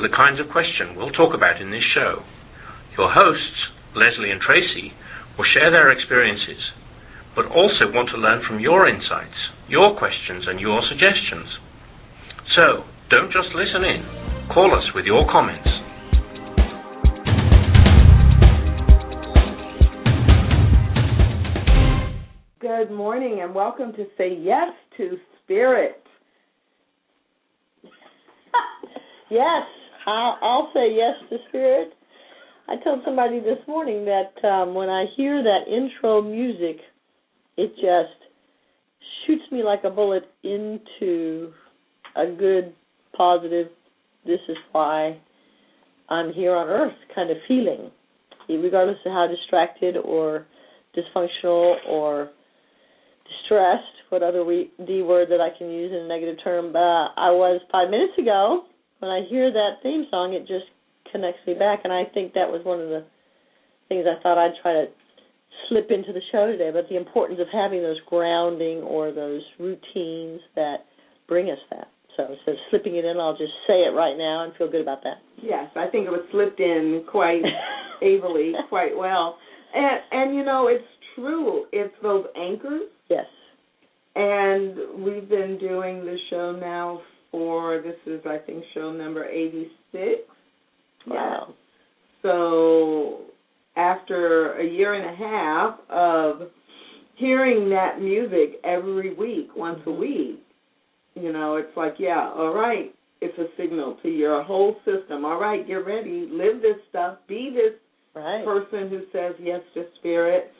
are the kinds of questions we'll talk about in this show. Your hosts, Lesley and Tracy, will share their experiences, but also want to learn from your insights, your questions, and your suggestions. So, don't just listen in. Call us with your comments. Good morning and welcome to Say Yes to Spirit. yes, I'll, I'll say yes to Spirit. I told somebody this morning that um, when I hear that intro music, it just shoots me like a bullet into a good, positive, this is why I'm here on earth kind of feeling, regardless of how distracted or dysfunctional or distressed, what other D word that I can use in a negative term, uh, I was five minutes ago. When I hear that theme song, it just connects me back, and I think that was one of the things I thought I'd try to slip into the show today, but the importance of having those grounding or those routines that bring us that. So instead of slipping it in, I'll just say it right now and feel good about that. Yes, I think it was slipped in quite ably, quite well. And and you know, it's true. It's those anchors. Yes. And we've been doing the show now for this is I think show number eighty six. Wow. So after a year and a half of hearing that music every week, once mm-hmm. a week, you know, it's like, yeah, all right, it's a signal to your whole system. All right, get ready, live this stuff, be this right. person who says yes to spirit.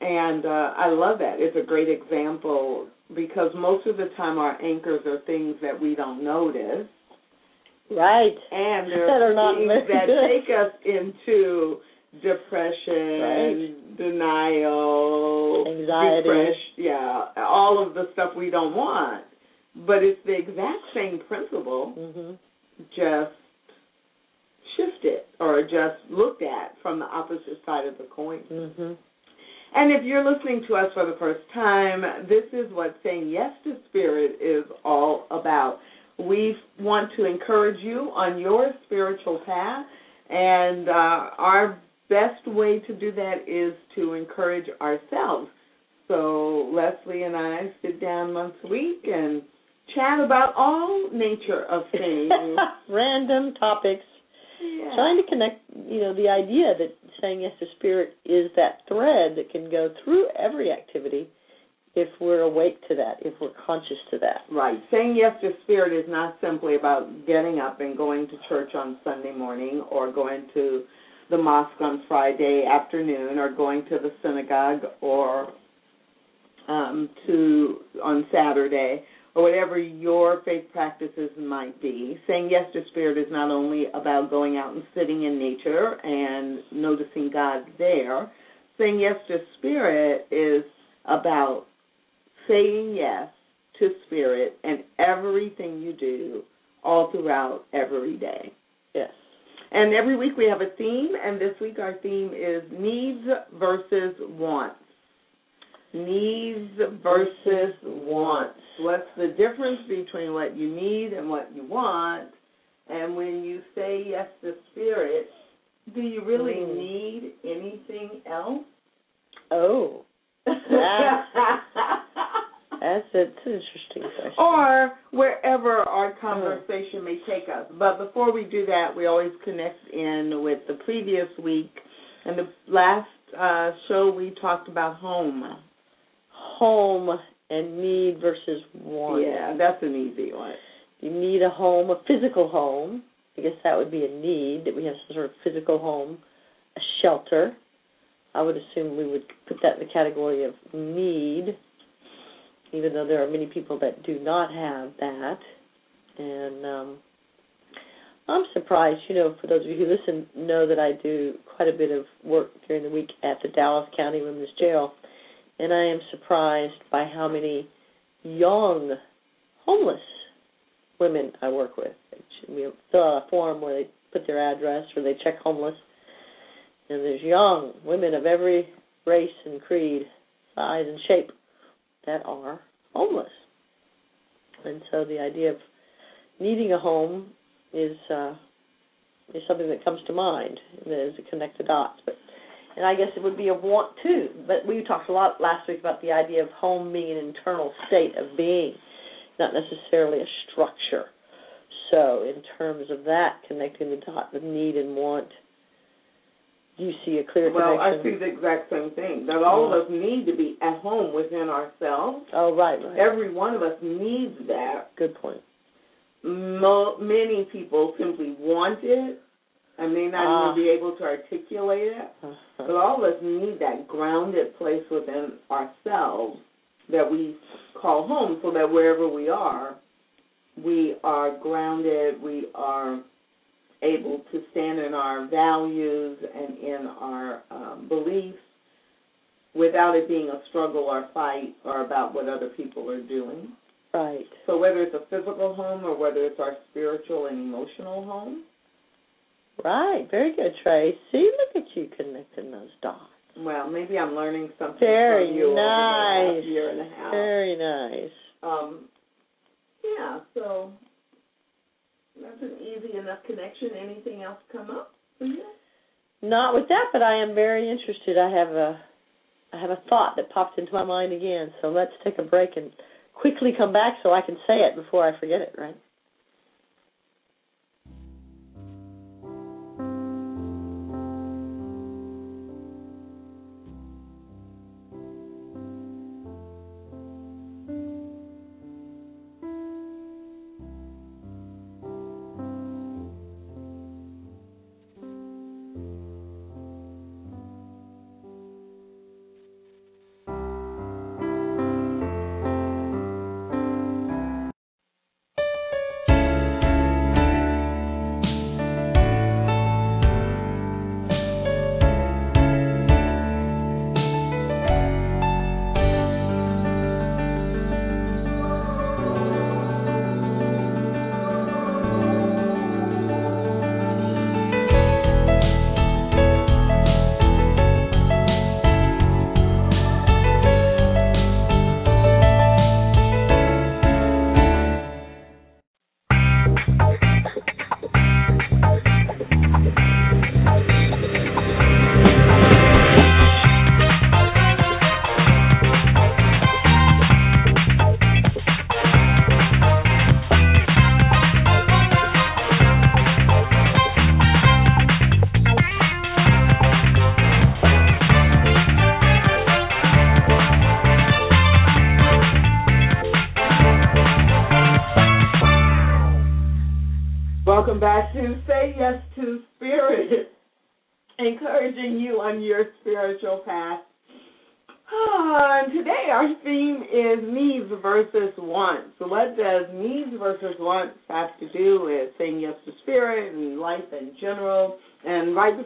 And uh, I love that. It's a great example because most of the time our anchors are things that we don't notice. Right. And there that are not things that take us into depression, right. denial, anxiety, depression, yeah, all of the stuff we don't want. But it's the exact same principle, mm-hmm. just shifted or just looked at from the opposite side of the coin. Mm-hmm. And if you're listening to us for the first time, this is what saying yes to spirit is all about. We want to encourage you on your spiritual path, and uh, our best way to do that is to encourage ourselves. So Lesley and I sit down once a week and chat about all nature of things, random topics. Yeah. Trying to connect, you know, the idea that saying yes to spirit is that thread that can go through every activity if we're awake to that, if we're conscious to that. Right. Saying yes to spirit is not simply about getting up and going to church on Sunday morning or going to the mosque on Friday afternoon or going to the synagogue or um, to on Saturday or whatever your faith practices might be. Saying yes to spirit is not only about going out and sitting in nature and noticing God there. Saying yes to spirit is about saying yes to spirit and everything you do all throughout every day. Yes. And every week we have a theme, and this week our theme is needs versus wants. Needs versus wants. What's the difference between what you need and what you want? And when you say yes to spirit, do you really Mm. need anything else? Oh. That's, that's an interesting question. or wherever our conversation may take us. But before we do that, we always connect in with the previous week. And the last uh, show we talked about home. Home and need versus want. Yeah, that's an easy one. You need a home, a physical home. I guess that would be a need that we have some sort of physical home, a shelter. I would assume we would put that in the category of need, even though there are many people that do not have that. And um, I'm surprised, you know, for those of you who listen, know that I do quite a bit of work during the week at the Dallas County Women's Jail. And I am surprised by how many young homeless women I work with. We fill out a form where they put their address, or they check homeless. And there's young women of every race and creed, size and shape that are homeless. And so the idea of needing a home is uh, is something that comes to mind as a connect the dots. But and I guess it would be a want too. But we talked a lot last week about the idea of home being an internal state of being, not necessarily a structure. So in terms of that, connecting the dot of need and want, do you see a clear well, connection? I see the exact same thing. That all of mm-hmm. us need to be at home within ourselves. Oh, right, right. Every one of us needs that. Good point. Mo- many people simply want it and may not Ah. even be able to articulate it. Uh-huh. But all of us need that grounded place within ourselves that we call home so that wherever we are, we are grounded, we are able to stand in our values and in our um, beliefs without it being a struggle or fight or about what other people are doing. Right. So whether it's a physical home or whether it's our spiritual and emotional home, Right. Very good, Tracy. Look at you connecting those dots. well, maybe I'm learning something Very from you nice. year and a half. Very nice. Um, yeah, so that's an easy enough connection. Anything else come up for you? Not with that, but I am very interested. I have a I have a thought that popped into my mind again. So let's take a break and quickly come back so I can say it before I forget it, right?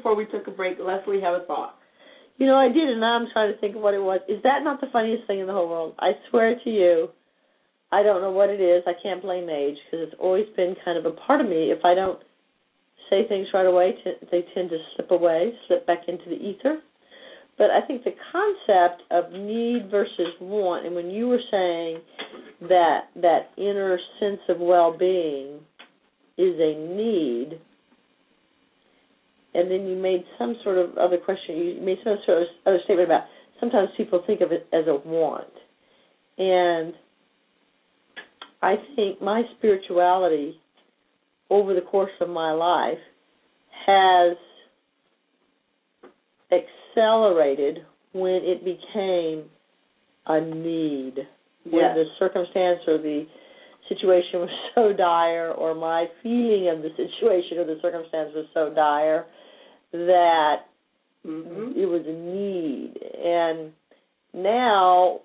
Before we took a break, Lesley had a thought. You know, I did, and now I'm trying to think of what it was. Is that not the funniest thing in the whole world? I swear to you, I don't know what it is. I can't blame age because it's always been kind of a part of me. If I don't say things right away, t- they tend to slip away, slip back into the ether. But I think the concept of need versus want, and when you were saying that that inner sense of well-being is a need, and then you made some sort of other question. You made some sort of other statement about sometimes people think of it as a want, and I think my spirituality over the course of my life has accelerated when it became a need. When Yes. the circumstance or the situation was so dire, or my feeling of the situation or the circumstance was so dire that Mm-hmm. it was a need. And now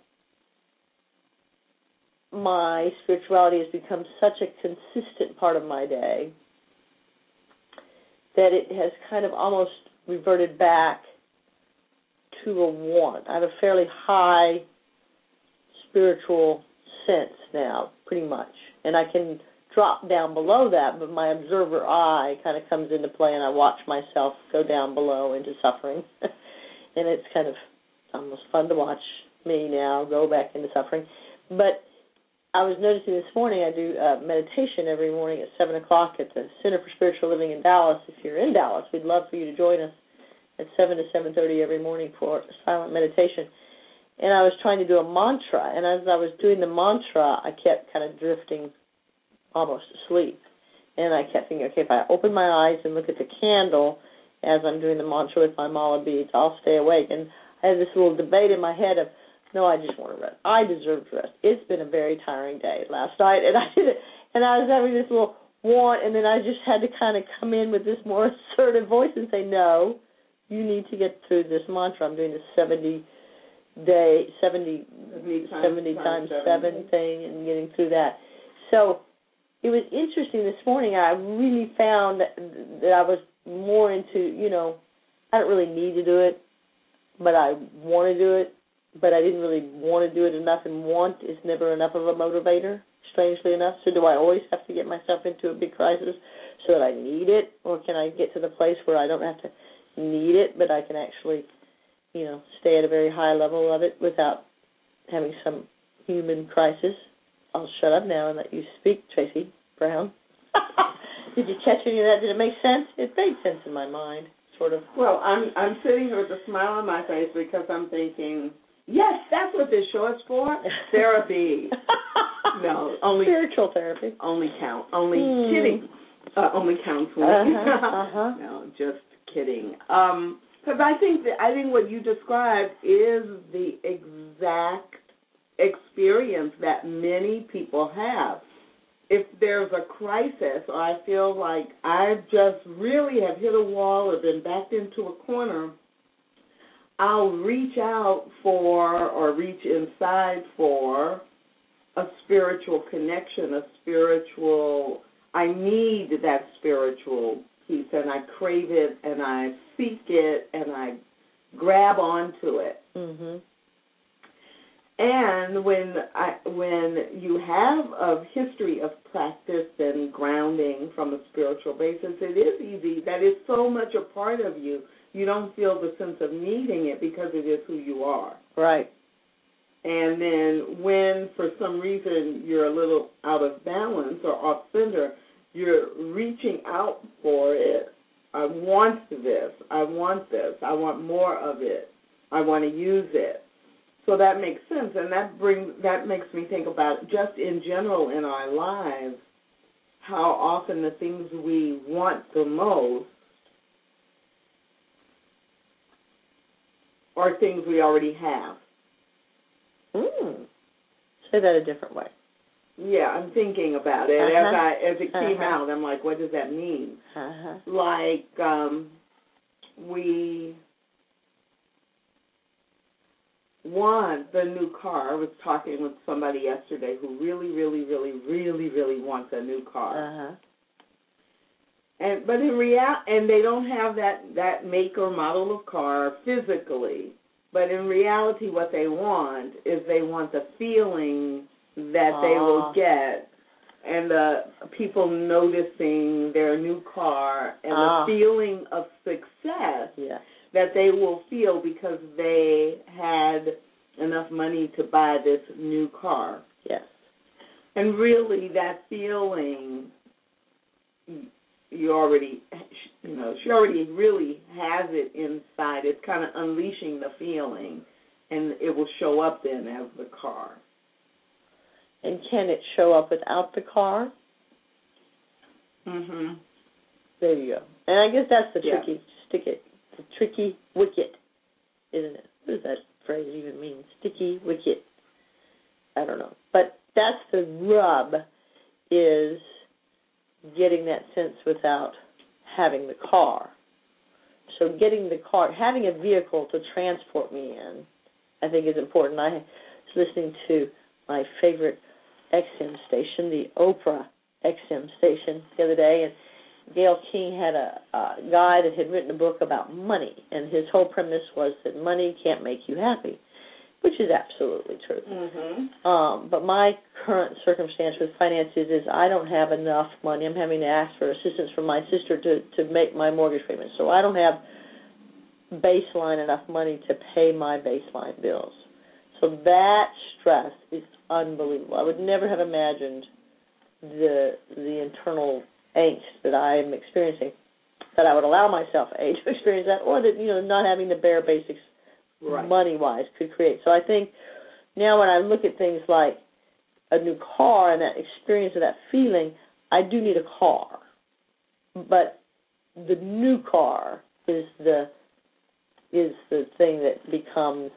my spirituality has become such a consistent part of my day that it has kind of almost reverted back to a want. I have a fairly high spiritual sense now, pretty much. And I can drop down below that, but my observer eye kind of comes into play, and I watch myself go down below into suffering, and it's kind of almost fun to watch me now go back into suffering. But I was noticing this morning I do uh, meditation every morning at seven o'clock at the Center for Spiritual Living in Dallas. If you're in Dallas, we'd love for you to join us at seven to seven thirty every morning for silent meditation. And I was trying to do a mantra, and as I was doing the mantra, I kept kind of drifting almost asleep. And I kept thinking, okay, if I open my eyes and look at the candle as I'm doing the mantra with my mala beads, I'll stay awake. And I had this little debate in my head of no, I just want to rest. I deserve to rest. It's been a very tiring day last night, and I did it, and I was having this little want, and then I just had to kind of come in with this more assertive voice and say, no, you need to get through this mantra. I'm doing this 70 day, 70, 70 times, 70 times 7 thing and getting through that. So it was interesting this morning. I really found that, I was more into, you know, I don't really need to do it, but I want to do it but I didn't really want to do it enough, and want is never enough of a motivator, strangely enough. So, do I always have to get myself into a big crisis so that I need it, or can I get to the place where I don't have to need it, but I can actually, you know, stay at a very high level of it without having some human crisis? I'll shut up now and let you speak, Tracy Brown. Did you catch any of that? Did it make sense? It made sense in my mind, sort of. Well, I'm I'm sitting here with a smile on my face because I'm thinking Yes, that's what this show is for. Therapy. no, only spiritual therapy. Only count. Only mm. kidding. Uh, only counseling. Uh-huh, uh-huh. no, just kidding. Um, because I think that I think what you described is the exact experience that many people have. If there's a crisis, or I feel like I just really have hit a wall or been backed into a corner I'll reach out for or reach inside for a spiritual connection, a spiritual, I need that spiritual piece and I crave it and I seek it and I grab onto it. Mm-hmm. And when I when you have a history of practice and grounding from a spiritual basis, it is easy. That is so much a part of you you don't feel the sense of needing it because it is who you are. Right. And then when for some reason you're a little out of balance or off center, you're reaching out for it. I want this. I want this. I want more of it. I want to use it. So that makes sense, and that brings that makes me think about just in general in our lives how often the things we want the most are things we already have. Mm. Say that a different way. Yeah, I'm thinking about it uh-huh. as I as it came uh-huh. out. I'm like, what does that mean? Uh-huh. Like um, we want the new car. I was talking with somebody yesterday who really, really, really, really, really wants a new car. Uh-huh and but in real and they don't have that that make or model of car physically but in reality what they want is they want the feeling that Aww. they will get and the people noticing their new car and ah. the feeling of success yes. That they will feel because they had enough money to buy this new car. Yes. And really that feeling you already you know she already really has it inside it's kind of unleashing the feeling and it will show up then as the car and can it show up without the car mhm there you go and i guess that's the yeah. tricky stick it the tricky wicket isn't it what does that phrase even mean sticky wicket i don't know but that's the rub is getting that sense without having the car. So getting the car, having a vehicle to transport me in, I think is important. I was listening to my favorite XM station, the Oprah XM station, the other day, and Gayle King had a, a guy that had written a book about money, and his whole premise was that money can't make you happy. which is absolutely true. Mhm. Um, but my current circumstance with finances is I don't have enough money. I'm having to ask for assistance from my sister to to make my mortgage payment. So I don't have baseline enough money to pay my baseline bills. So that stress is unbelievable. I would never have imagined the the internal angst that I am experiencing that I would allow myself a to experience that or that you know not having the bare basics Right. money wise could create. So I think now when I look at things like a new car and that experience of that feeling, I do need a car. But the new car is the is the thing that becomes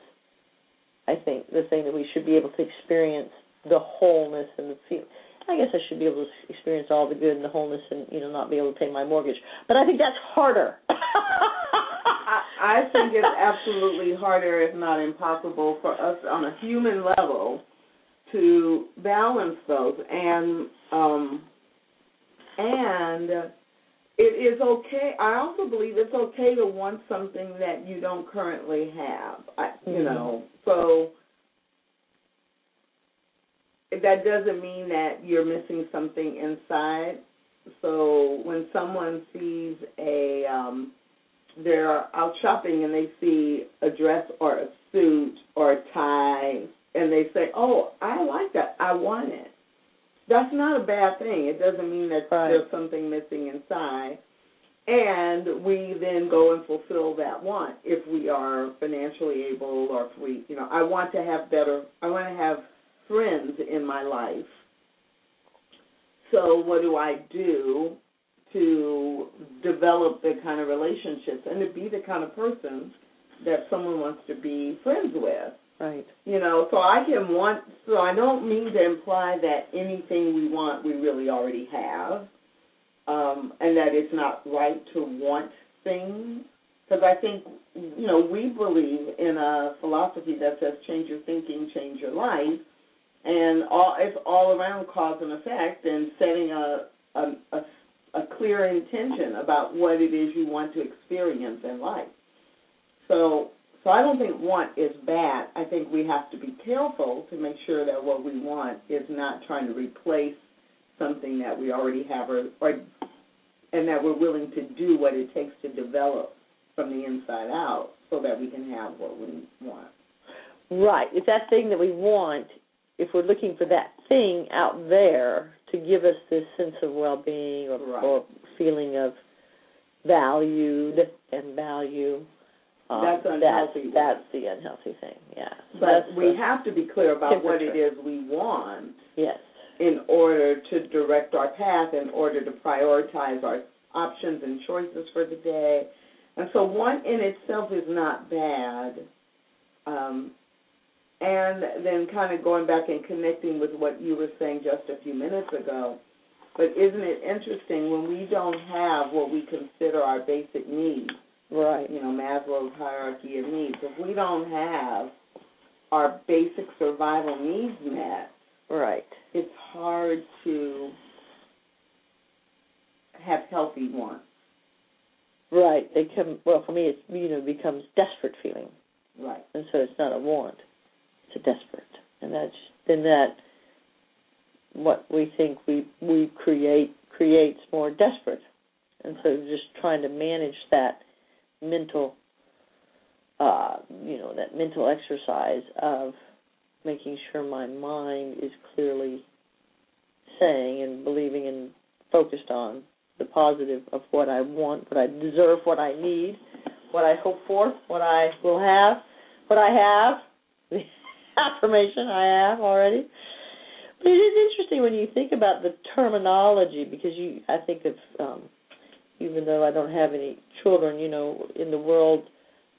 I think the thing that we should be able to experience the wholeness and the feel I guess I should be able to experience all the good and the wholeness and you know not be able to pay my mortgage. But I think that's harder. I, I think it's absolutely harder, if not impossible, for us on a human level to balance those. And um, and it is okay. I also believe it's okay to want something that you don't currently have. I, you Mhm. know, so that doesn't mean that you're missing something inside. So when someone sees a um they're out shopping and they see a dress or a suit or a tie and they say, "Oh, I like that. I want it." That's not a bad thing. It doesn't mean that Right. there's something missing inside. And we then go and fulfill that want if we are financially able or if we, you know, I want to have better, I want to have friends in my life. So what do I do to develop the kind of relationships and to be the kind of person that someone wants to be friends with? right. You know, so I can want. So I don't mean to imply that anything we want we really already have, um, and that it's not right to want things. Because I think you know we believe in a philosophy that says change your thinking, change your life, and all it's all around cause and effect and setting a a, a, a clear intention about what it is you want to experience in life. So so I don't think want is bad. I think we have to be careful to make sure that what we want is not trying to replace something that we already have or, or and that we're willing to do what it takes to develop from the inside out so that we can have what we want. Right. It's that thing that we want. If we're looking for that thing out there to give us this sense of well-being or, Right. or feeling of valued and value, um, That's unhealthy. That's, that's the unhealthy thing. Yeah. So But we the- have to be clear about what it is we want yes. in order to direct our path, in order to prioritize our options and choices for the day. And so one in itself is not bad. Um, and then kind of going back and connecting with what you were saying just a few minutes ago. But isn't it interesting when we don't have what we consider our basic needs, Right. you know, Maslow's hierarchy of needs, if we don't have our basic survival needs met, Right. it's hard to have healthy wants. Right. They come. Well, for me, it's you know becomes desperate feeling, Right. and so it's not a want. Desperate, and that's then that what we think we we create creates more desperate, and so just trying to manage that mental, uh, you know, that mental exercise of making sure my mind is clearly saying and believing and focused on the positive of what I want, what I deserve, what I need, what I hope for, what I will have, what I have, affirmation I have already. But it is interesting when you think about the terminology because you I think of um even though I don't have any children, you know, in the world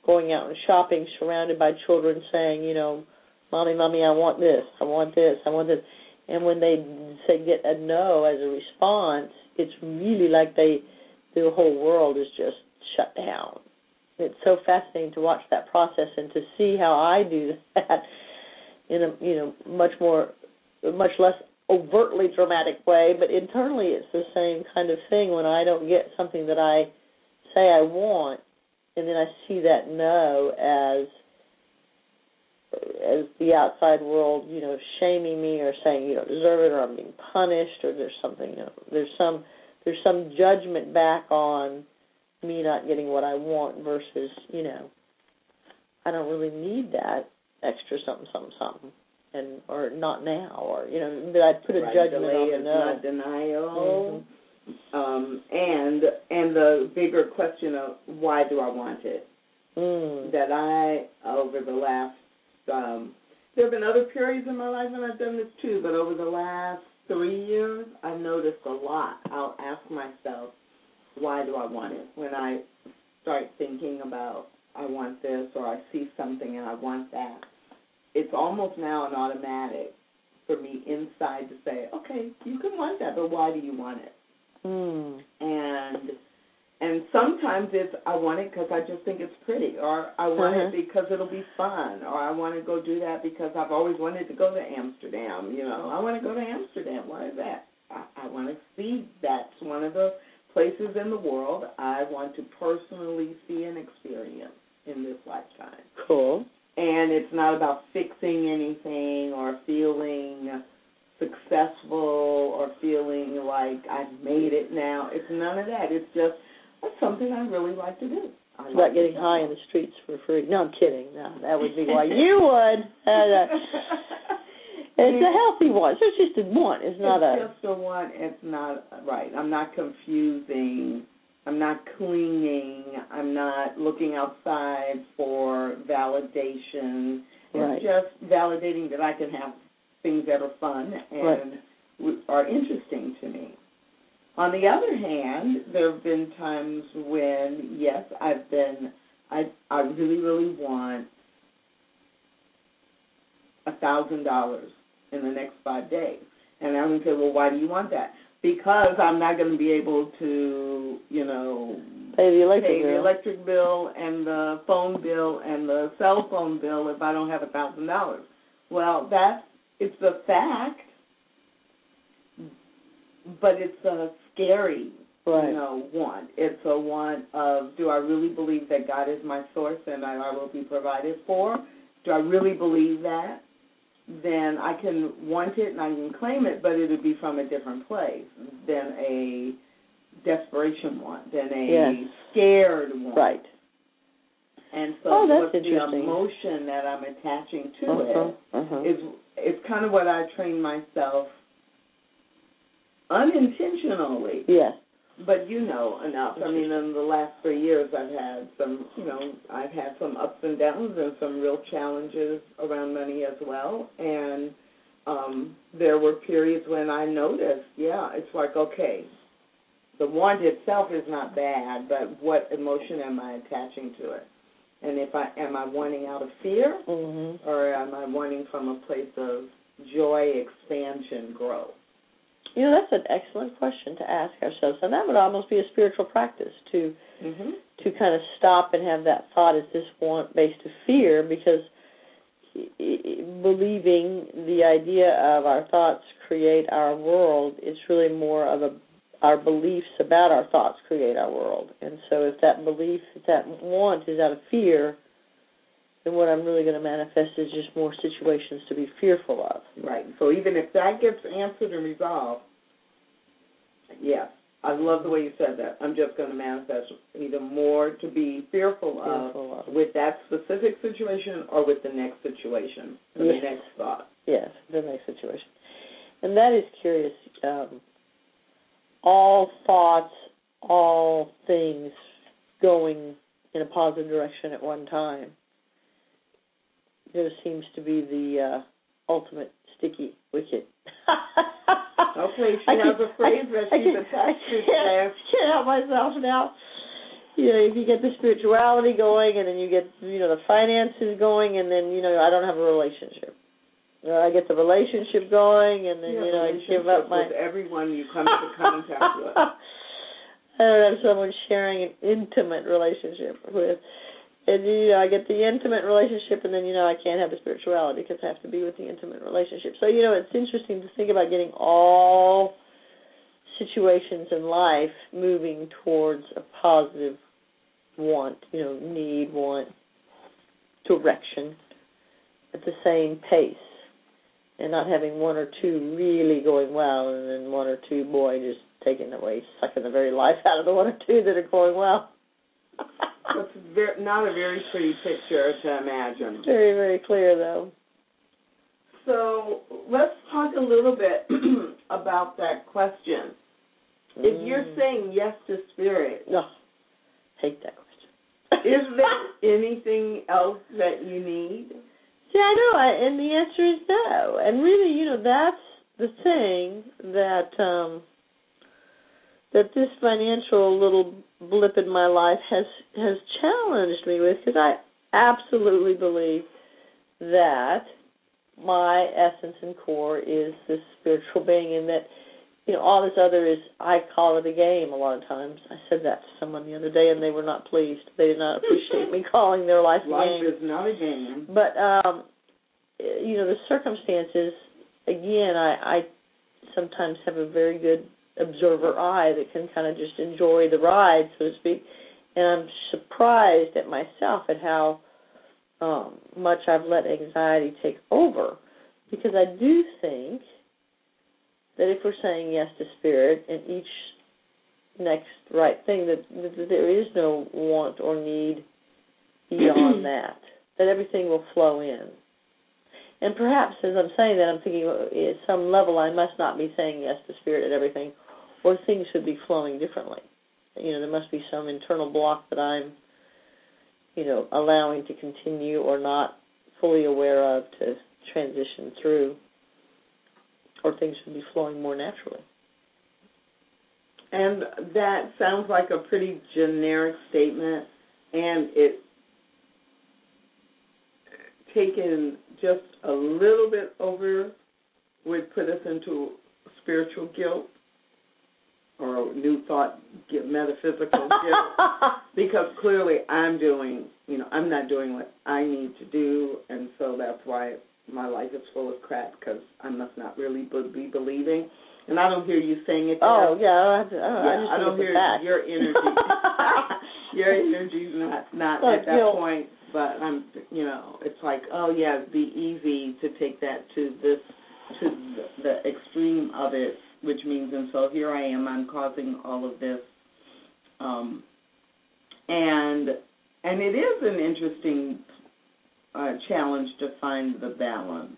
going out and shopping surrounded by children saying, you know, Mommy, mommy, I want this, I want this, I want this and when they say get a no as a response, it's really like they the whole world is just shut down. It's so fascinating to watch that process and to see how I do that in a you know much more much less overtly dramatic way, but internally it's the same kind of thing. When I don't get something that I say I want and then I see that no as as the outside world, you know, shaming me or saying you don't deserve it or I'm being punished or there's something, you know, there's some there's some judgment back on me not getting what I want versus, you know, I don't really need that extra something something something and or not now or you know that I'd put a right, judgment delay on is no. not denial. Mhm. Um, and and the bigger question of why do I want it? Mm. That I over the last um, there have been other periods in my life when I've done this too, but over the last three years, I've noticed a lot. I'll ask myself, why do I want it? When I start thinking about I want this or I see something and I want that, it's almost now an automatic for me inside to say, okay, you can want that, but why do you want it? Mm. and and sometimes it's I want it because I just think it's pretty, or I want Uh-huh. it because it'll be fun, or I want to go do that because I've always wanted to go to Amsterdam. You know, I want to go to Amsterdam. Why is that? I, I want to see. That's one of the places in the world I want to personally see and experience in this lifetime. Cool. And it's not about fixing anything or feeling successful or feeling like I've made it now. It's none of that. It's just that's something I really like to do. I It's like about getting high in the streets for free. No, I'm kidding. No, that would be why you would. And, uh, it's a healthy one. So it's just a one. It's not it's a. just a one. It's not right. I'm not confusing. I'm not clinging. I'm not looking outside for validation. It's just validating that I can have things that are fun and Right. are interesting to me. On the other hand, there have been times when yes, I've been I I really really want a thousand dollars in the next five days, and I would say, well, why do you want that? Because I'm not going to be able to, you know, Pay the electric pay the bill. electric bill and the phone bill and the cell phone bill if I don't have a thousand dollars. Well, that's it's a fact, but it's a scary, Right. you know, want. It's a want of do I really believe that God is my source and I, I will be provided for? Do I really believe that? Then I can want it and I can claim it, but it would be from a different place than a desperation want, than a Yes. scared want. Right. And so Oh, that's what's the emotion that I'm attaching to Uh-huh. it Uh-huh. is it's kind of what I trained myself unintentionally, Yes. But you know enough. I mean, in the last three years, I've had some, you know, I've had some ups and downs and some real challenges around money as well. And um, there were periods when I noticed, yeah, it's like okay, the want itself is not bad, but what emotion am I attaching to it? And if I am I wanting out of fear, Mhm. or am I wanting from a place of joy, expansion, growth? You know, that's an excellent question to ask ourselves, and that would almost be a spiritual practice to Mm-hmm. to kind of stop and have that thought: is this want based of fear? Because believing the idea of our thoughts create our world, it's really more of a our beliefs about our thoughts create our world. And so, if that belief, if that want is out of fear, then what I'm really going to manifest is just more situations to be fearful of. Right. So even if that gets answered and resolved, yes, I love the way you said that. I'm just going to manifest either more to be fearful of Fearful of. with that specific situation or with the next situation, Yes. the next thought. Yes, the next situation. And that is curious. Um, all thoughts, all things going in a positive direction at one time. There seems to be the uh, ultimate sticky wicket. Okay, she I has can- a phrase I that can- she's I attached can't- I can't help myself now. You know, if you get the spirituality going, and then you get you know the finances going, and then you know I don't have a relationship. You know, I get the relationship going, and then You you know I give up my. with everyone you come into contact with. I don't have someone sharing an intimate relationship with. And you know, I get the intimate relationship, and then you know I can't have the spirituality because I have to be with the intimate relationship. So you know, it's interesting to think about getting all situations in life moving towards a positive want, you know, need, want, direction, at the same pace and not having one or two really going well and then one or two boy just taking away sucking the very life out of the one or two that are going well it's very, not a very pretty picture to imagine. Very very clear though. So let's talk a little bit about that question. If you're Mm. saying yes to spirit no hate that question. is there anything else that you need? See, I know, I, and the answer is no. And really, you know, that's the thing that um that this financial little blip in my life has has challenged me with because I absolutely believe that my essence and core is this spiritual being and that you know all this other is I call it a game a lot of times. I said that to someone the other day and they were not pleased. They did not appreciate me calling their life a life is not a game But um you know, the circumstances again, I I sometimes have a very good observer eye that can kind of just enjoy the ride, so to speak. And I'm surprised at myself at how um much I've let anxiety take over. Because I do think that if we're saying yes to spirit and each next right thing that, that there is no want or need beyond that that everything will flow in. And perhaps as I'm saying that, I'm thinking well, at some level I must not be saying yes to spirit at everything, or things should be flowing differently. You know, there must be some internal block that I'm, you know, allowing to continue or not fully aware of to transition through, or things should be flowing more naturally. And that sounds like a pretty generic statement, and it taken just a little bit over would put us into spiritual guilt or new thought metaphysical guilt because clearly I'm doing you know I'm not doing what I need to do and so that's why my life is full of crap because I must not really be be believing and I don't hear you saying it oh yeah, I, have oh, Yeah, I I don't hear fact. your energy. your energy's not not Like at that guilt. point, but I'm you know it's like oh yeah, it'd be easy to take that to this to the extreme of it, which means and so here I am, I'm causing all of this, um, and and it is an interesting uh, challenge to find the balance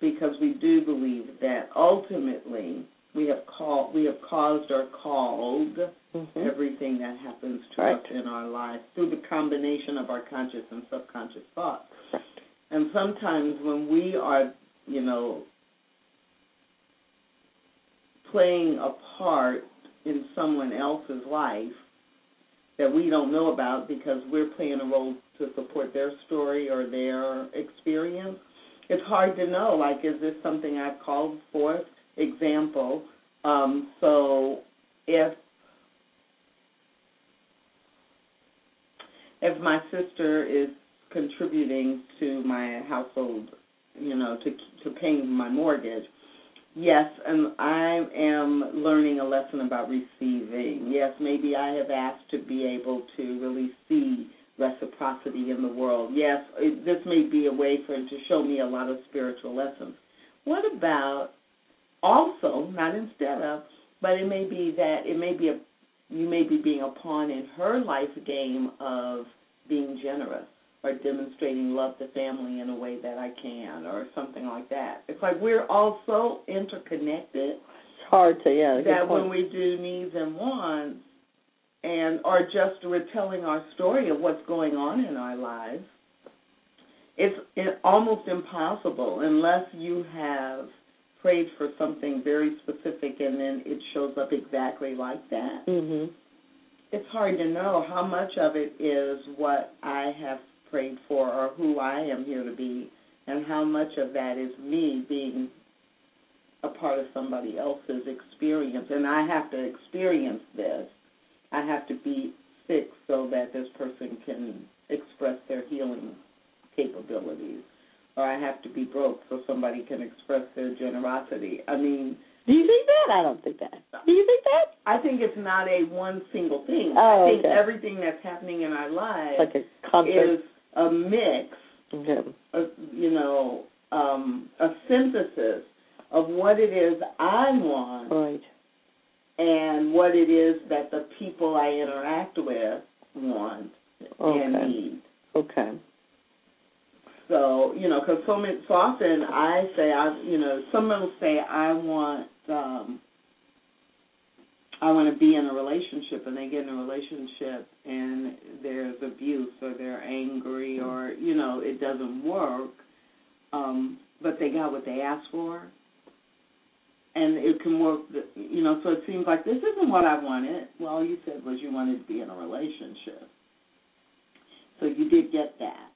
because we do believe that ultimately we have called we have caused or called Mhm. everything that happens to Right. us in our lives through the combination of our conscious and subconscious thoughts. Correct. And sometimes when we are, you know, playing a part in someone else's life that we don't know about because we're playing a role to support their story or their experience, it's hard to know, like, is this something I've called forth? Example, um, so if if my sister is contributing to my household, you know, to to paying my mortgage, yes, and I am learning a lesson about receiving. Yes, maybe I have asked to be able to really see reciprocity in the world. Yes, it, this may be a way for to show me a lot of spiritual lessons. What about also, not instead of, but it may be that it may be a you may be being a pawn in her life game of being generous or demonstrating love to family in a way that I can or something like that. It's like we're all so interconnected It's hard to yeah. that when we do needs and wants and or just we're telling our story of what's going on in our lives, it's it, almost impossible unless you have prayed for something very specific and then it shows up exactly like that. Mhm. It's hard to know how much of it is what I have prayed for or who I am here to be and how much of that is me being a part of somebody else's experience and I have to experience this. I have to be sick so that this person can express their healing capabilities. Or I have to be broke so somebody can express their generosity. I mean, Do you think that? I don't think that. Do you think that? I think it's not a one single thing. Oh, I think okay. everything that's happening in our lives Like a concert. is a mix Okay. a, you know, um, a synthesis of what it is I want Right. and what it is that the people I interact with want and need. Okay. So you know, because so many, so often I say I, you know, someone will say I want, um, I want to be in a relationship, and they get in a relationship abuse or they're angry or you know it doesn't work, um, but they got what they asked for, and it can work. You know, so it seems like this isn't what I wanted. Well, all you said was you wanted to be in a relationship, so you did get that.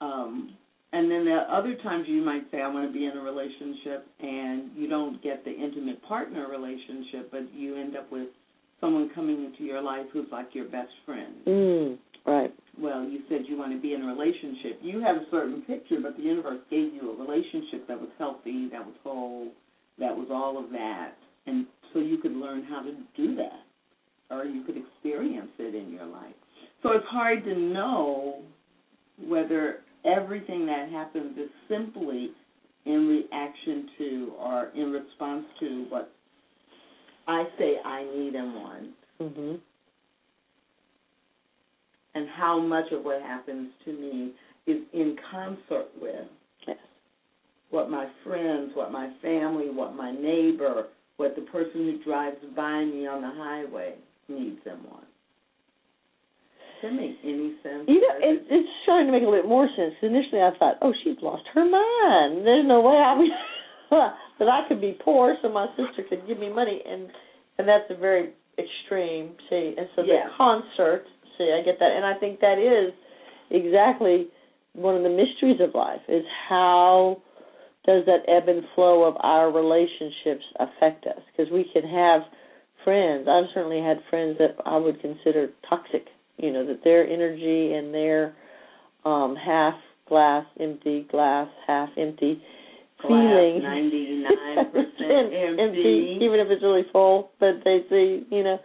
Um, and then there are other times you might say, I want to be in a relationship, and you don't get the intimate partner relationship, but you end up with someone coming into your life who's like your best friend. Mm. Said you want to be in a relationship. You have a certain picture, but the universe gave you a relationship that was healthy, that was whole, that was all of that. And so you could learn how to do that, or you could experience it in your life. So it's hard to know whether everything that happens is simply in reaction to or in response to what I say I need and want, Mhm. And how much of what happens to me is in concert with Yes. what my friends, what my family, what my neighbor, what the person who drives by me on the highway needs and wants. Does that make any sense? You know, it, it's starting to make a little bit more sense. Initially, I thought, oh, she's lost her mind. There's no way I mean, that I could be poor, so my sister could give me money, and and that's a very extreme. See, and so Yeah. the concert. See, I get that, and I think that is exactly one of the mysteries of life is how does that ebb and flow of our relationships affect us? Because we can have friends. I've certainly had friends that I would consider toxic. You know that their energy and their um, half glass empty, glass half empty feeling ninety nine percent empty. even if it's really full. But they see, you know,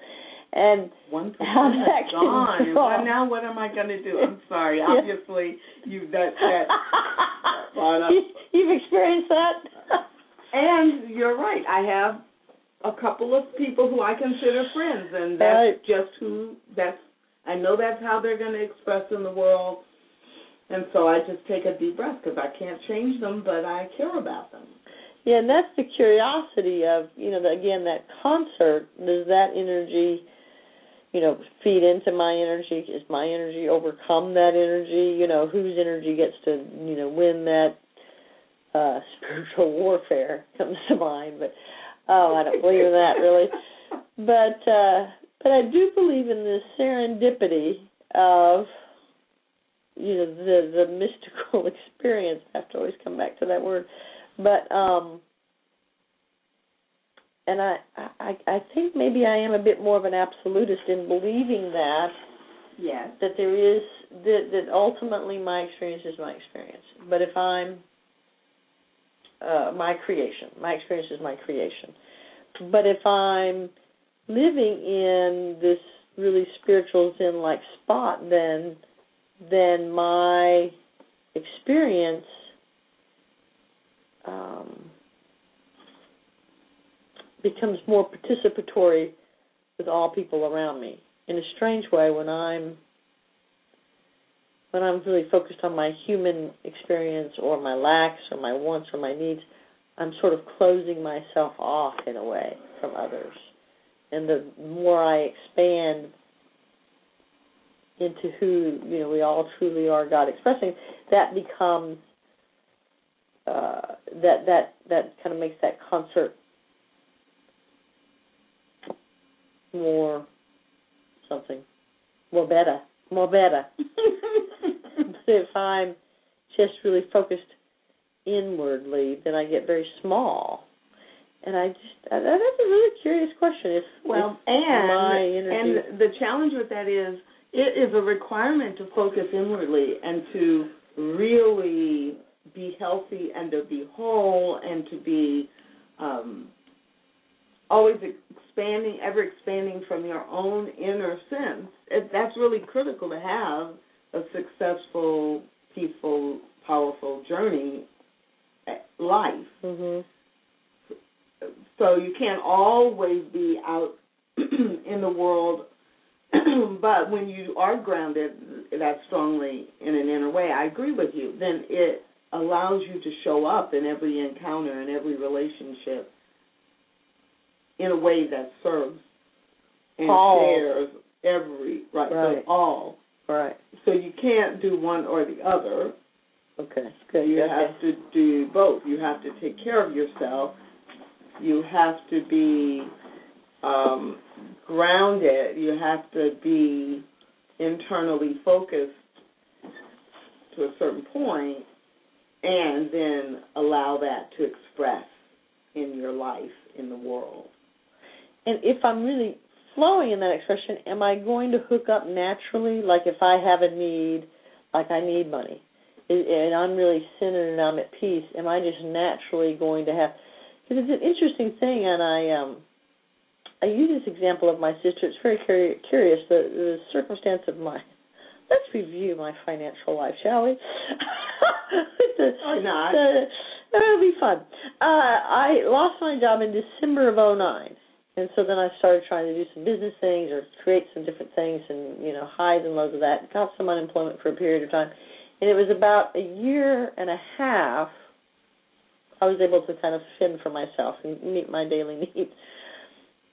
and One How that can gone. Draw. what- now what am I going to do? I'm sorry. Yeah. Obviously, you that that you, you've experienced that. And you're right. I have a couple of people who I consider friends, and that's Right. just who that's. I know that's how they're going to express in the world, and so I just take a deep breath because I can't change them, but I care about them. Yeah, and that's the curiosity of you know the, again that concert. Does that energy, you know, feed into my energy? Is my energy overcome that energy? You know, whose energy gets to you know win that uh spiritual warfare comes to mind. But oh, I don't believe in that really. But uh but I do believe in the serendipity of you know the the mystical experience. I have to always come back to that word but um and I, I I think maybe I am a bit more of an absolutist in believing that Yes. that there is that that ultimately my experience is my experience. But if I'm uh my creation, my experience is my creation. But if I'm living in this really spiritual zen like spot then then my experience um, becomes more participatory with all people around me in a strange way when I'm when I'm really focused on my human experience or my lacks or my wants or my needs, I'm sort of closing myself off in a way from others. And the more I expand into who you know we all truly are God expressing, that becomes uh, that that that kind of makes that concert more something more better, more better. if I'm just really focused inwardly, then I get very small. And I just uh, that's a really curious question. If Well, if my and and the challenge with that is it is a requirement to focus inwardly and to really be healthy and to be whole and to be um, always expanding, ever expanding from your own inner sense. It, that's really critical to have a successful, peaceful, powerful journey at life. Mhm. So you can't always be out in the world, but when you are grounded that strongly in an inner way, I agree with you. Then it allows you to show up in every encounter and every relationship in a way that serves and All. shares every right, Right. So all. Right. So you can't do one or the other. Okay. Good. You okay. have to do both. You have to take care of yourself. You have to be um, grounded. You have to be internally focused to a certain point, and then allow that to express in your life in the world. And if I'm really flowing in that expression, am I going to hook up naturally? Like if I have a need, like I need money, and I'm really centered and I'm at peace, am I just naturally going to have? Because it's an interesting thing, and I um, I use this example of my sister. It's very curi- curious. The, the circumstance of my let's review my financial life, shall we? the, Why not? the- it'll be fun. Uh, I lost my job in December of '09. And so then I started trying to do some business things or create some different things and, you know, highs and lows of that. Got some unemployment for a period of time. And it was about a year and a half I was able to kind of fend for myself and meet my daily needs.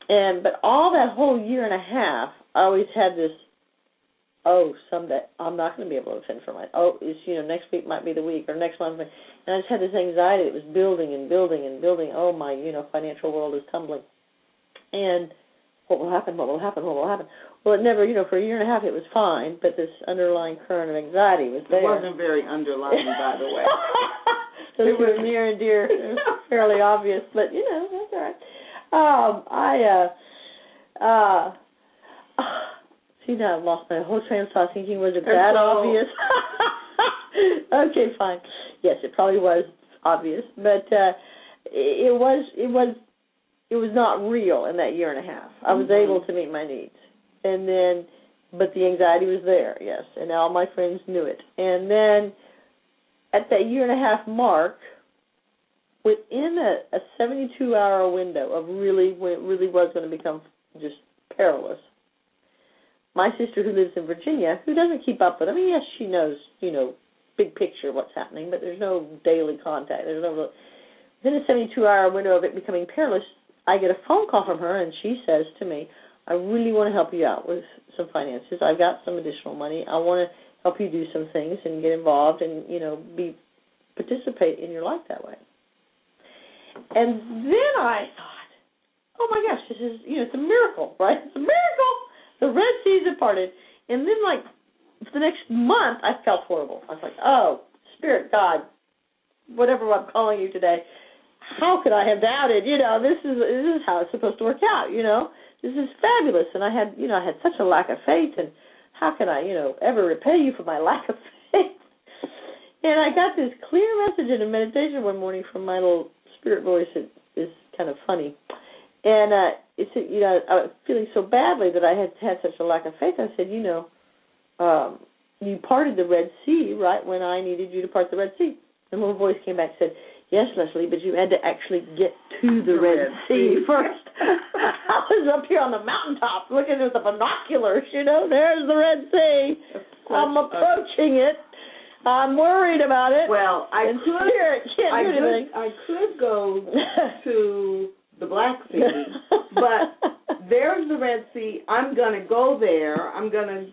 And but all that whole year and a half, I always had this oh, someday I'm not going to be able to fend for my. Oh, it's you know next week might be the week or next month, and I just had this anxiety that was building and building and building. Oh my, you know, financial world is tumbling, and what will happen? What will happen? What will happen? Well, it never, you know, for a year and a half it was fine, but this underlying current of anxiety was there. It wasn't very underlying, by the way. Those It was- near and dear, fairly obvious, but you know that's all right. Um, I uh, uh, see now I've lost my whole train of thought. Thinking was it that obvious? okay, fine. Yes, it probably was obvious, but uh, it was it was it was not real in that year and a half. I was Mhm. able to meet my needs, and then but the anxiety was there. Yes, and all my friends knew it, and then at that year and a half mark, within a, a 72 hour window of really, when it really was going to become just perilous, my sister who lives in Virginia, who doesn't keep up with, I mean, yes, she knows, you know, big picture what's happening, but there's no daily contact. There's no within a 72 hour window of it becoming perilous, I get a phone call from her and she says to me, I really want to help you out with some finances. I've got some additional money. I want to help you do some things and get involved and you know be participate in your life that way. And then I thought, oh my gosh, this is you know it's a miracle, right? It's a miracle. The Red Seas have parted, and then like for the next month, I felt horrible. I was like, oh, Spirit, God, whatever I'm calling you today, how could I have doubted? You know, this is this is how it's supposed to work out. You know, this is fabulous, and I had you know I had such a lack of faith, and how can I you know ever repay you for my lack of faith? And I got this clear message in a meditation one morning from my little spirit voice. It is kind of funny, and uh, it said you know I was feeling so badly that I had had such a lack of faith. I said, you know, um, you parted the Red Sea right when I needed you to part the Red Sea. The little voice came back and said, Yes, Lesley, but you had to actually get to the, The Red, Red Sea Sea. first. I was up here on the mountaintop looking with the binoculars, you know, there's the Red Sea. I'm uh, approaching it. I'm worried about it. Well, I and could, spirit can't I do anything. could, I could go to the Black Sea, but there's the Red Sea. I'm gonna go there. I'm gonna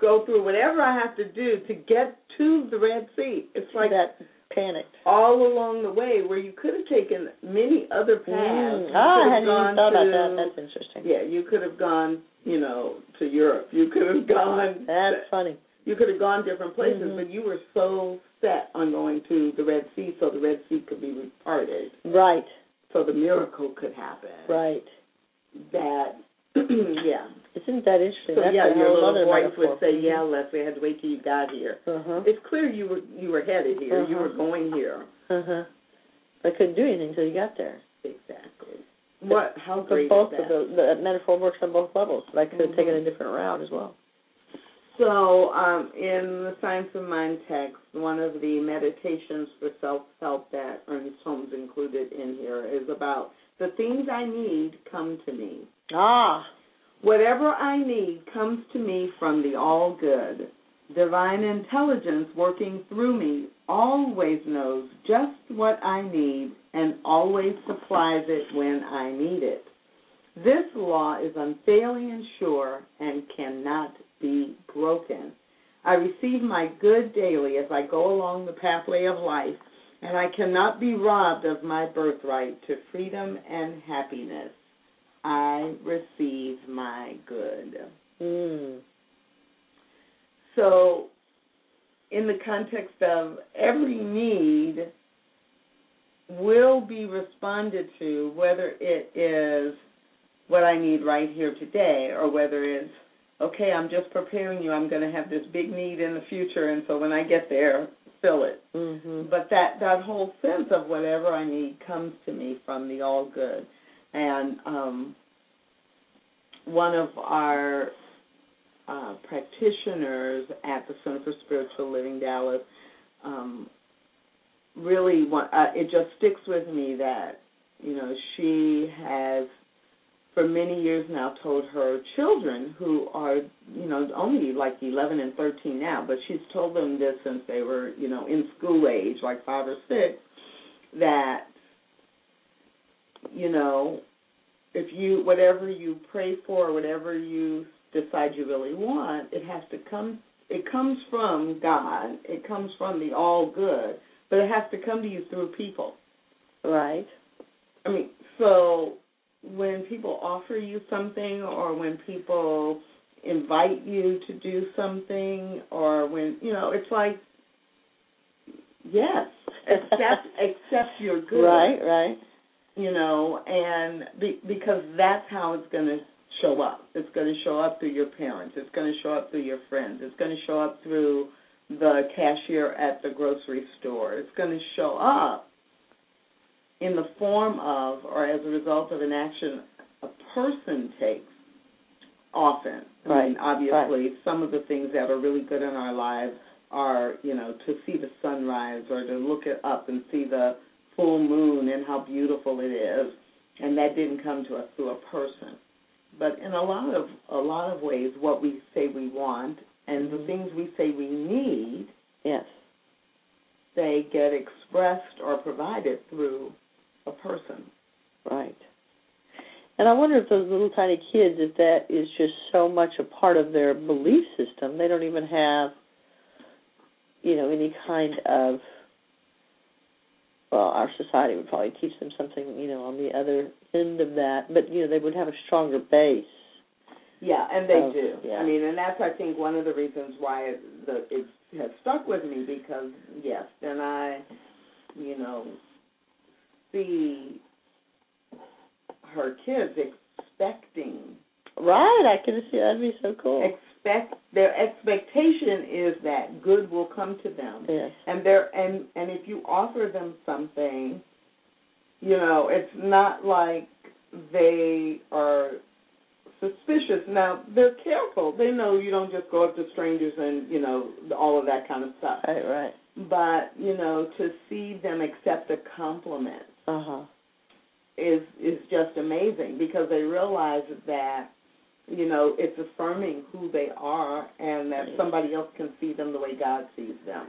go through whatever I have to do to get to the Red Sea. It's like that panicked. all along the way where you could have taken many other paths. Mm. You Ah, I hadn't even thought about to- that. That's interesting. Yeah, you could have gone, you know, to Europe. You could have gone. That's funny. you could have gone different places, Mhm. but you were so set on going to the Red Sea so the Red Sea could be reparted, Right, so the miracle could happen. right. That, yeah. Isn't that interesting? So That's yeah, your little voice would say, "Yeah, Lesley, I had to wait till you got here." Uh-huh. It's clear you were you were headed here. You Uh-huh. were going here. Uh-huh. I couldn't do anything until you got there. Exactly. What? How But great both is of that? those, the metaphor works on both levels. But I could have Mhm. taken a different route as well. So, um, in the Science of Mind text, one of the meditations for self help that Ernest Holmes included in here is about the things I need come to me. Ah. Whatever I need comes to me from the all good. Divine intelligence working through me always knows just what I need and always supplies it when I need it. This law is unfailing and sure and cannot be broken. I receive my good daily as I go along the pathway of life, and I cannot be robbed of my birthright to freedom and happiness. I receive my good. Mm. So, in the context of every need will be responded to, whether it is what I need right here today or whether it's, okay, I'm just preparing you, I'm going to have this big need in the future, and so when I get there, fill it. Mm-hmm. But that, that whole sense of whatever I need comes to me from the all good. And um, one of our uh, practitioners at the Center for Spiritual Living Dallas um, really want, uh, it just sticks with me that you know she has for many years now told her children who are you know only like 11 and 13 now but she's told them this since they were you know in school age like 5 or 6 that you know if you whatever you pray for whatever you decide you really want it has to come it comes from God it comes from the all good but it has to come to you through people Right. I mean, so when people offer you something or when people invite you to do something or when, you know, it's like yes, accept accept your good. Right, right. You know, and be, because that's how it's going to show up. It's going to show up through your parents. It's going to show up through your friends. It's going to show up through the cashier at the grocery store. It's going to show up in the form of or as a result of an action a person takes often. I mean, Right, obviously, some of the things that are really good in our lives are, you know, to see the sunrise or to look it up and see the full moon and how beautiful it is. And that didn't come to us through a person. But in a lot of a lot of ways, what we say we want and the Mhm. things we say we need, Yes. they get expressed or provided through a person. Right. And I wonder if those little tiny kids, if that is just so much a part of their belief system, they don't even have, you know, any kind of. Well, our society would probably teach them something, you know, on the other end of that, but you know, they would have a stronger base. Yeah, and they Oh, do. yeah. I mean, and that's I think one of the reasons why it, the it has stuck with me because yes, then I, you know, see her kids expecting Right, I can see that'd be so cool. Expect their expectation is that good will come to them. yes. And they're and and if you offer them something, you know, it's not like they are suspicious. Now they're careful. They know you don't just go up to strangers and you know all of that kind of stuff. Right, right. But you know, to see them accept a compliment Uh huh. is is just amazing because they realize that you know it's affirming who they are and that somebody else can see them the way God sees them.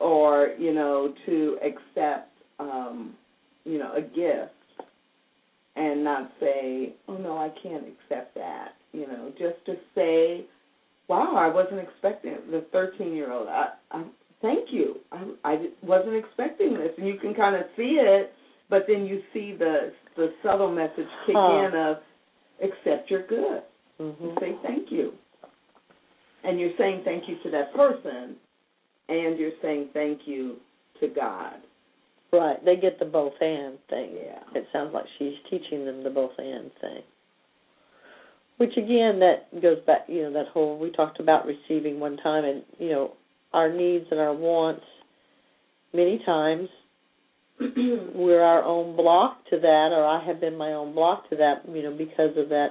Or you know to accept um you know a gift and not say oh no I can't accept that you know just to say wow I wasn't expecting the 13 year old I, I thank you. I I wasn't expecting this. And you can kind of see it but then you see the the subtle message kick Huh. in of accept your good Mhm. and say thank you. And you're saying thank you to that person and you're saying thank you to God. Right, they get the both and thing. Yeah. It sounds like she's teaching them the both and thing. Which again, that goes back, you know, that whole we talked about receiving one time, and you know, our needs and our wants. Many times, we're our own block to that, or I have been my own block to that, you know, because of that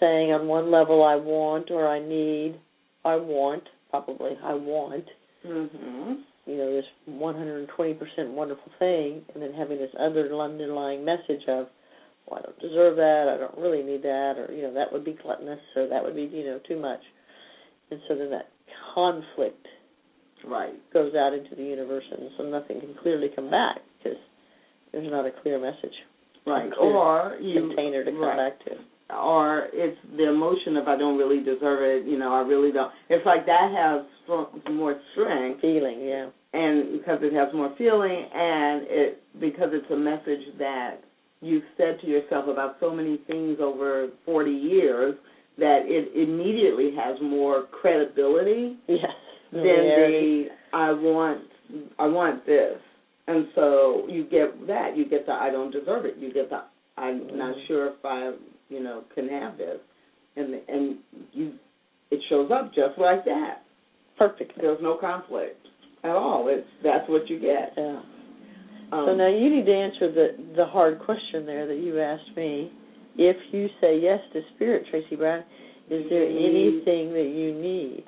saying on one level I want or I need, I want, probably I want, Mhm. you know, this 120% wonderful thing, and then having this other underlying message of, well, I don't deserve that, I don't really need that, or, you know, that would be gluttonous, or that would be, you know, too much. And so then that conflict Right. goes out into the universe, and so nothing can clearly come back because there's not a clear message, Right. Or you container to come right. back to. or it's the emotion of I don't really deserve it, you know, I really don't. It's like that has strong, more strength, Feeling, yeah. and because it has more feeling, and it because it's a message that you've said to yourself about so many things over 40 years that it immediately has more credibility Yes. Than the I want I want this, and so you get that you get the I don't deserve it. You get the I'm not Mhm. sure if I you know can have this, and and you it shows up just like that. Perfect. There's no conflict at all. It's that's what you get. Yeah. Um, So now you need to answer the the hard question there that you asked me. If you say yes to spirit, Tracy Brown, is there anything that you need?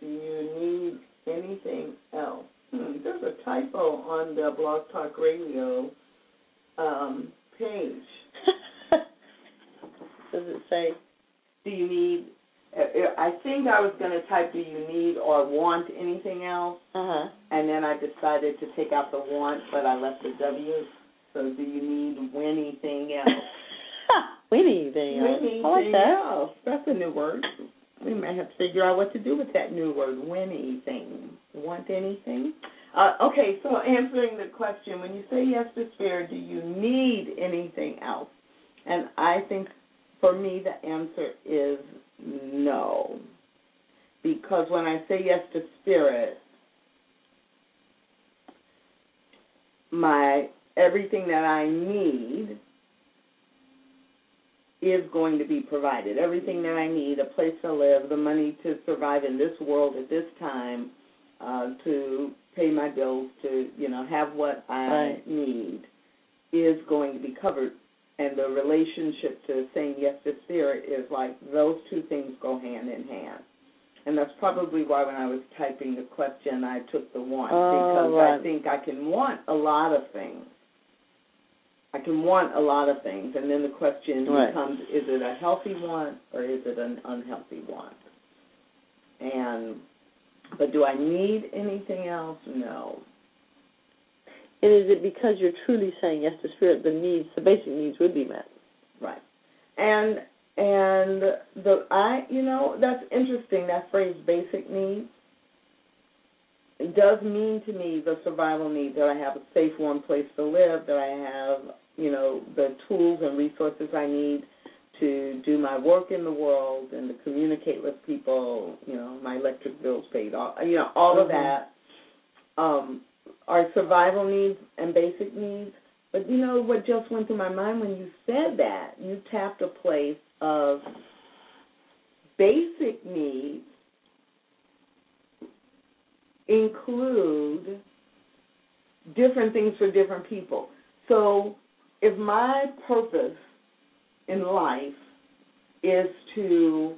Do you need anything else? Hmm, there's a typo on the Blog Talk Radio um, page. Does it say? do you need uh, I think I was going to type do you need or want anything else Uh huh. and then I decided to take out the want but I left the W so do you need anything else Anything else? anything I like that. else that's a new word we may have to figure out what to do with that new word when anything. Want anything? Uh, okay so answering the question when you say yes to spirit do you need anything else? And I think for me, the answer is no. Because when I say yes to spirit, my everything that I need is going to be provided. Everything that I need, a place to live, the money to survive in this world at this time, uh, to pay my bills, to you know have what I Right. need, is going to be covered and the relationship to saying yes to spirit is like those two things go hand in hand. And that's probably why when I was typing the question, I took the want Oh, because right. I think I can want a lot of things. I can want a lot of things, and then the question Right. becomes: Is it a healthy want or is it an unhealthy want? And but do I need anything else? No. And is it because you're truly saying yes to spirit, the needs, the basic needs would be met? Right. And and the I you know, that's interesting, that phrase basic needs. It does mean to me the survival need that I have a safe, warm place to live, that I have, you know, the tools and resources I need to do my work in the world and to communicate with people, you know, my electric bills paid, all you know, all of Mhm. that. Um, are survival needs and basic needs. But you know what just went through my mind when you said that? You tapped a place of basic needs include different things for different people. So if my purpose in life is to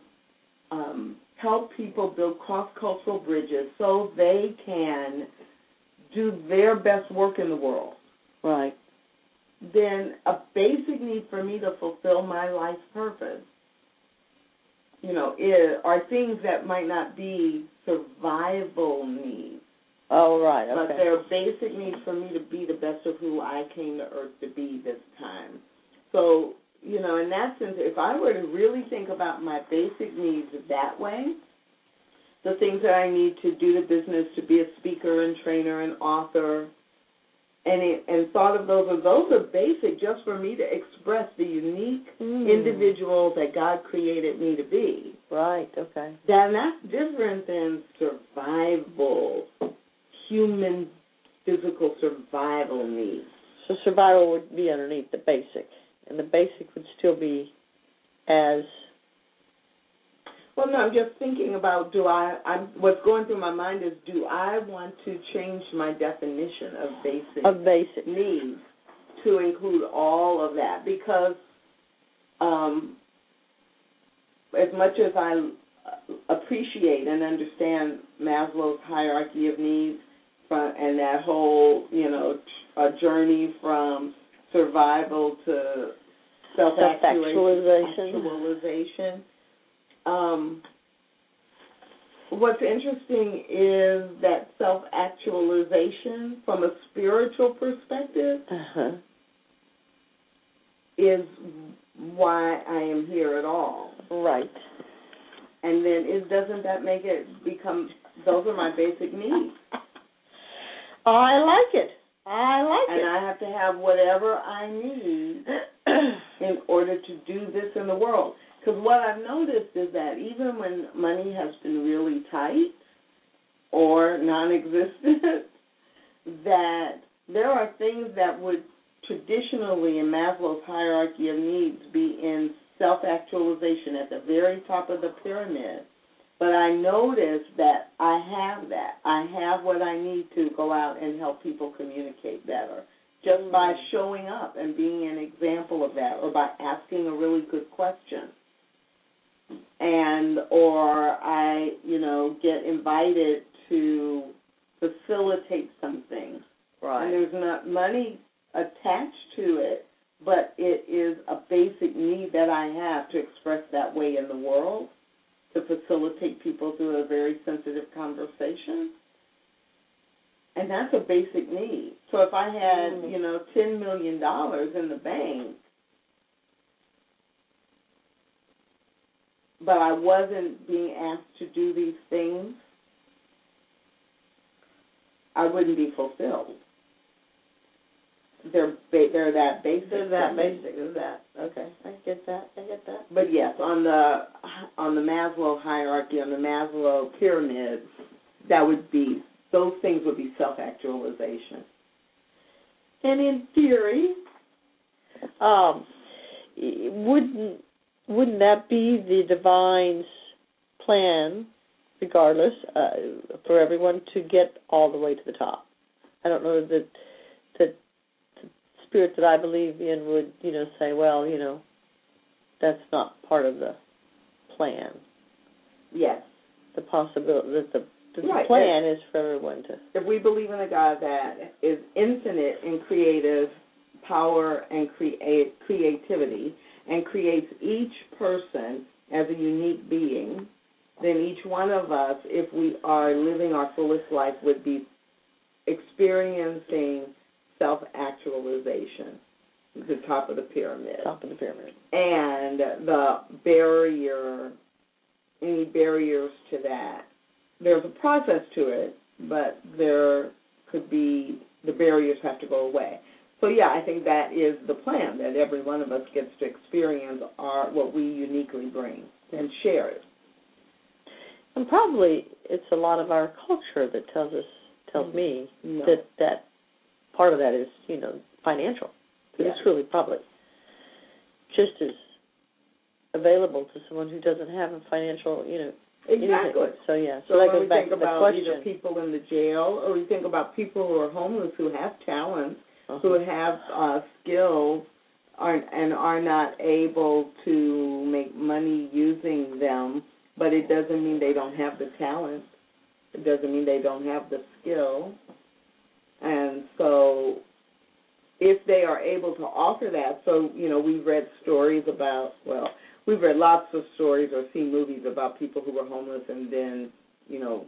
um, help people build cross cultural bridges so they can do their best work in the world, Right. then a basic need for me to fulfill my life's purpose, you know, is, are things that might not be survival needs, Oh, right. Okay. but they're basic needs for me to be the best of who I came to Earth to be this time. So, you know, in that sense, if I were to really think about my basic needs that way, the things that I need to do the business, to be a speaker and trainer and author, and it, and thought of those, as those are basic just for me to express the unique Hmm. individual that God created me to be. Right. Okay. Then that's different than survival, human physical survival needs. So survival would be underneath the basic, and the basic would still be as Well, no, I'm just thinking about do I? I'm what's going through my mind is do I want to change my definition of basic of basic. needs to include all of that because um, as much as I appreciate and understand Maslow's hierarchy of needs from, and that whole, you know, a journey from survival to self-actualization. Self-actualization. Um, what's interesting is that self-actualization from a spiritual perspective uh-huh. is why I am here at all. Right. And then it doesn't that make it become those are my basic needs. I like it. I like and it. And I have to have whatever I need in order to do this in the world. Because what I've noticed is that even when money has been really tight or non existent, that there are things that would traditionally in Maslow's hierarchy of needs be in self actualization at the very top of the pyramid. But I notice that I have that. I have what I need to go out and help people communicate better just by mm-hmm. showing up and being an example of that or by asking a really good question. And or I, you know, get invited to facilitate something. Right. And there's not money attached to it, but it is a basic need that I have to express that way in the world to facilitate people through a very sensitive conversation. And that's a basic need. So if I had, mm. you know, ten million dollars in the bank, but I wasn't being asked to do these things, I wouldn't be fulfilled. They're they're that basic. They're that basic. Is that okay? I get that. I get that. But yes, on the on the Maslow hierarchy, on the Maslow pyramid, that would be those things would be self actualization. And in theory, um, wouldn't wouldn't that be the divine's plan, regardless, uh, for everyone to get all the way to the top? I don't know that that spirit that I believe in would, you know, say, well, you know, that's not part of the plan. Yes. The possibility that the, the right. plan if, is for everyone to. If we believe in a God that is infinite in creative power and create creativity and creates each person as a unique being, then each one of us, if we are living our fullest life, would be experiencing self actualization, the top of the pyramid. Top of the pyramid. And the barrier, any barriers to that. There's a process to it, but there could be, the barriers have to go away. So yeah, I think that is the plan that every one of us gets to experience our what we uniquely bring and share it. And probably it's a lot of our culture that tells us tells mm-hmm. me no. that that part of that is you know financial. Yeah. It's really probably just as available to someone who doesn't have a financial you know Exactly. Anything. So yeah. So, so that goes back think to the question. either people in the jail, or we think about people who are homeless who have talents. Who have uh, skills, are and are not able to make money using them, but it doesn't mean they don't have the talent. It doesn't mean they don't have the skill. And so if they are able to offer that, so, you know, we've read stories about, well, we've read lots of stories or seen movies about people who were homeless and then, you know,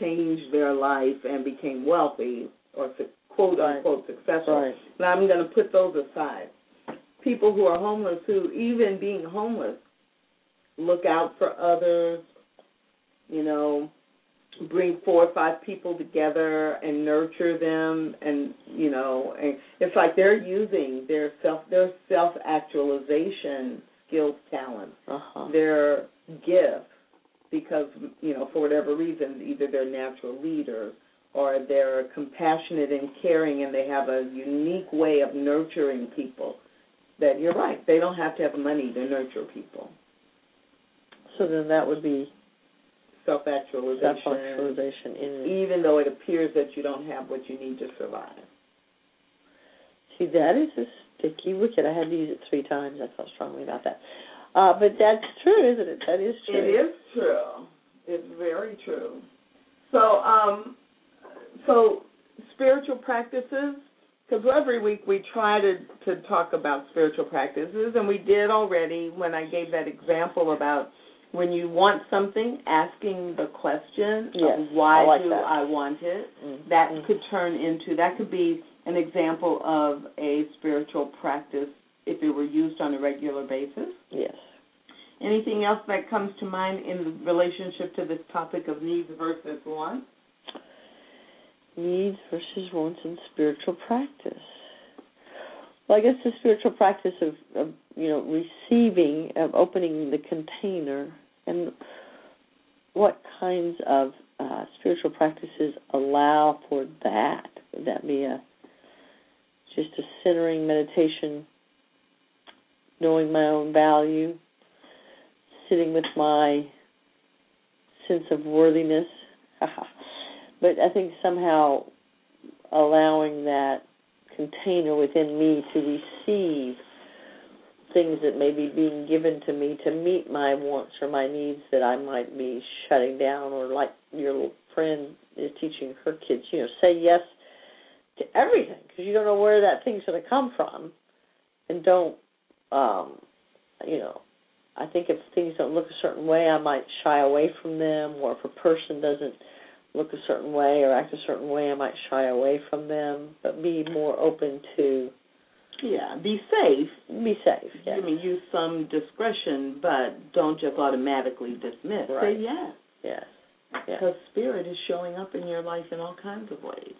changed their life and became wealthy or quote unquote successful. Right. Now I'm going to put those aside. People who are homeless, who even being homeless, look out for others, you know, bring four or five people together and nurture them and you know and it's like they're using their self their self actualization skills talents uh-huh. their gifts because you know for whatever reason either they're natural leaders or they're compassionate and caring and they have a unique way of nurturing people that you're right they don't have to have money to nurture people so then that would be self-actualization, self-actualization even though it appears that you don't have what you need to survive. See, that is a sticky wicket. I had to use it three times. I felt strongly about that. Uh, but that's true, isn't it? That is true. It is true. It's very true. So, um, so spiritual practices. Because every week we try to to talk about spiritual practices, and we did already when I gave that example about when you want something, asking the question Yes, of why I like do that. I want it. Mm. That Mm. could turn into that could be an example of a spiritual practice if it were used on a regular basis. Yes. Anything else that comes to mind in relationship to this topic of needs versus wants? Needs versus wants in spiritual practice. Well, I guess the spiritual practice of, of you know receiving, of opening the container, and what kinds of uh, spiritual practices allow for that? Would that be a just a centering meditation, knowing my own value, sitting with my sense of worthiness? but I think somehow allowing that container within me to receive things that may be being given to me to meet my wants or my needs that I might be shutting down, or like your little friend is teaching her kids, you know, say yes to everything because you don't know where that thing's going to come from, and don't, um, you know. I think if things don't look a certain way, I might shy away from them, or if a person doesn't look a certain way or act a certain way, I might shy away from them, but be more open to Yeah, be safe. be safe. Yes. I mean, use some discretion, but don't just automatically dismiss. Right. Say yes, Yes. Yes. because spirit is showing up in your life in all kinds of ways.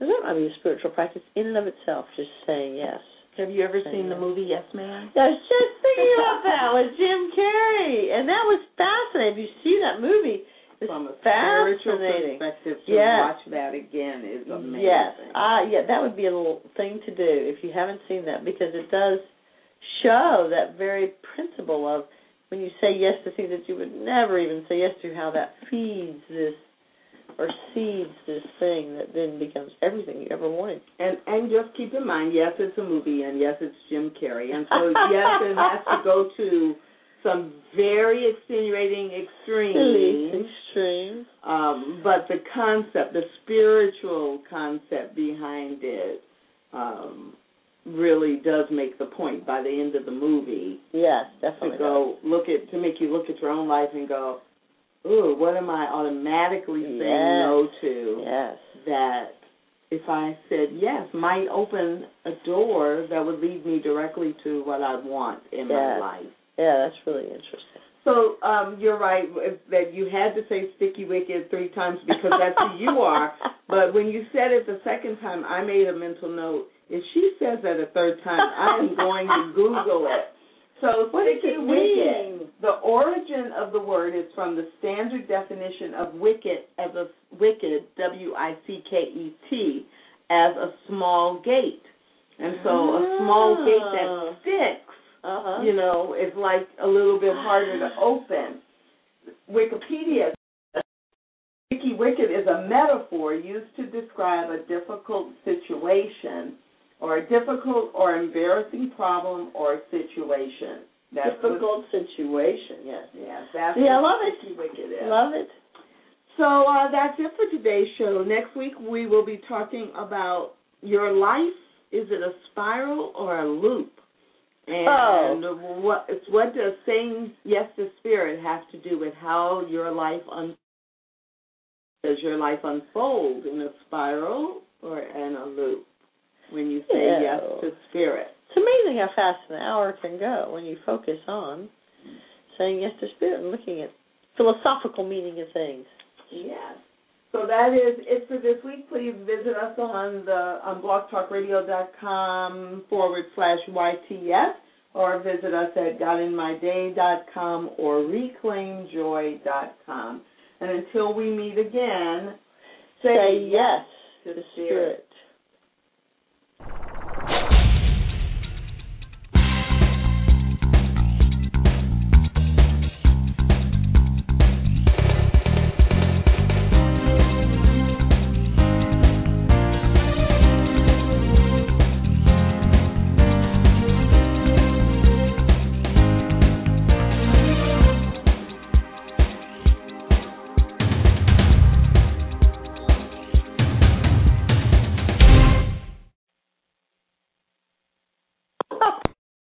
And that might be a spiritual practice in and of itself, just saying yes. Have you ever seen the movie Yes Man? I was just thinking about that with Jim Carrey, and that was fascinating. If you see that movie, From a spiritual perspective, to Yes. watch that again is amazing. Yes, uh, yeah, that would be a little thing to do if you haven't seen that because it does show that very principle of when you say yes to things that you would never even say yes to, how that feeds this or seeds this thing that then becomes everything you ever wanted. And and just keep in mind, yes, it's a movie, and yes, it's Jim Carrey, and so yes, it has to go to some very extenuating extremes. extreme. Um, but the concept, the spiritual concept behind it, um, really does make the point by the end of the movie Yes, definitely. to go look at to make you look at your own life and go, ooh, what am I automatically saying Yes. no to? Yes. That if I said yes might open a door that would lead me directly to what I want in my life. Yeah, that's really interesting. So um, you're right that you had to say sticky wicket three times because that's who you are. But when you said it the second time, I made a mental note. If she says that a third time, I am going to Google it. So What sticky it wicked. The origin of the word is from the standard definition of wicket as a wicked, W I C K E T, as a small gate. And so a small gate Ah. that sticks Uh-huh. you know, is like a little bit harder to open. Wikipedia, Wiki Wicked is a metaphor used to describe a difficult situation or a difficult or embarrassing problem or situation. That's what- Difficult situation, yes. yeah, that's Yeah, I what love it. Wiki Wicked is. Love it. So uh, that's it for today's show. Next week we will be talking about your life. Is it a spiral or a loop? And oh. what what does saying yes to spirit have to do with how your life un- does your life unfold in a spiral or in a loop when you say Yeah. yes to spirit? It's amazing how fast an hour can go when you focus on saying yes to spirit and looking at philosophical meaning of things. Yes. So that is it for this week. Please visit us on the on blogtalkradio.com forward slash YTF or visit us at godinmyday.com or reclaimjoy.com. And until we meet again, Say yes to the spirit. spirit.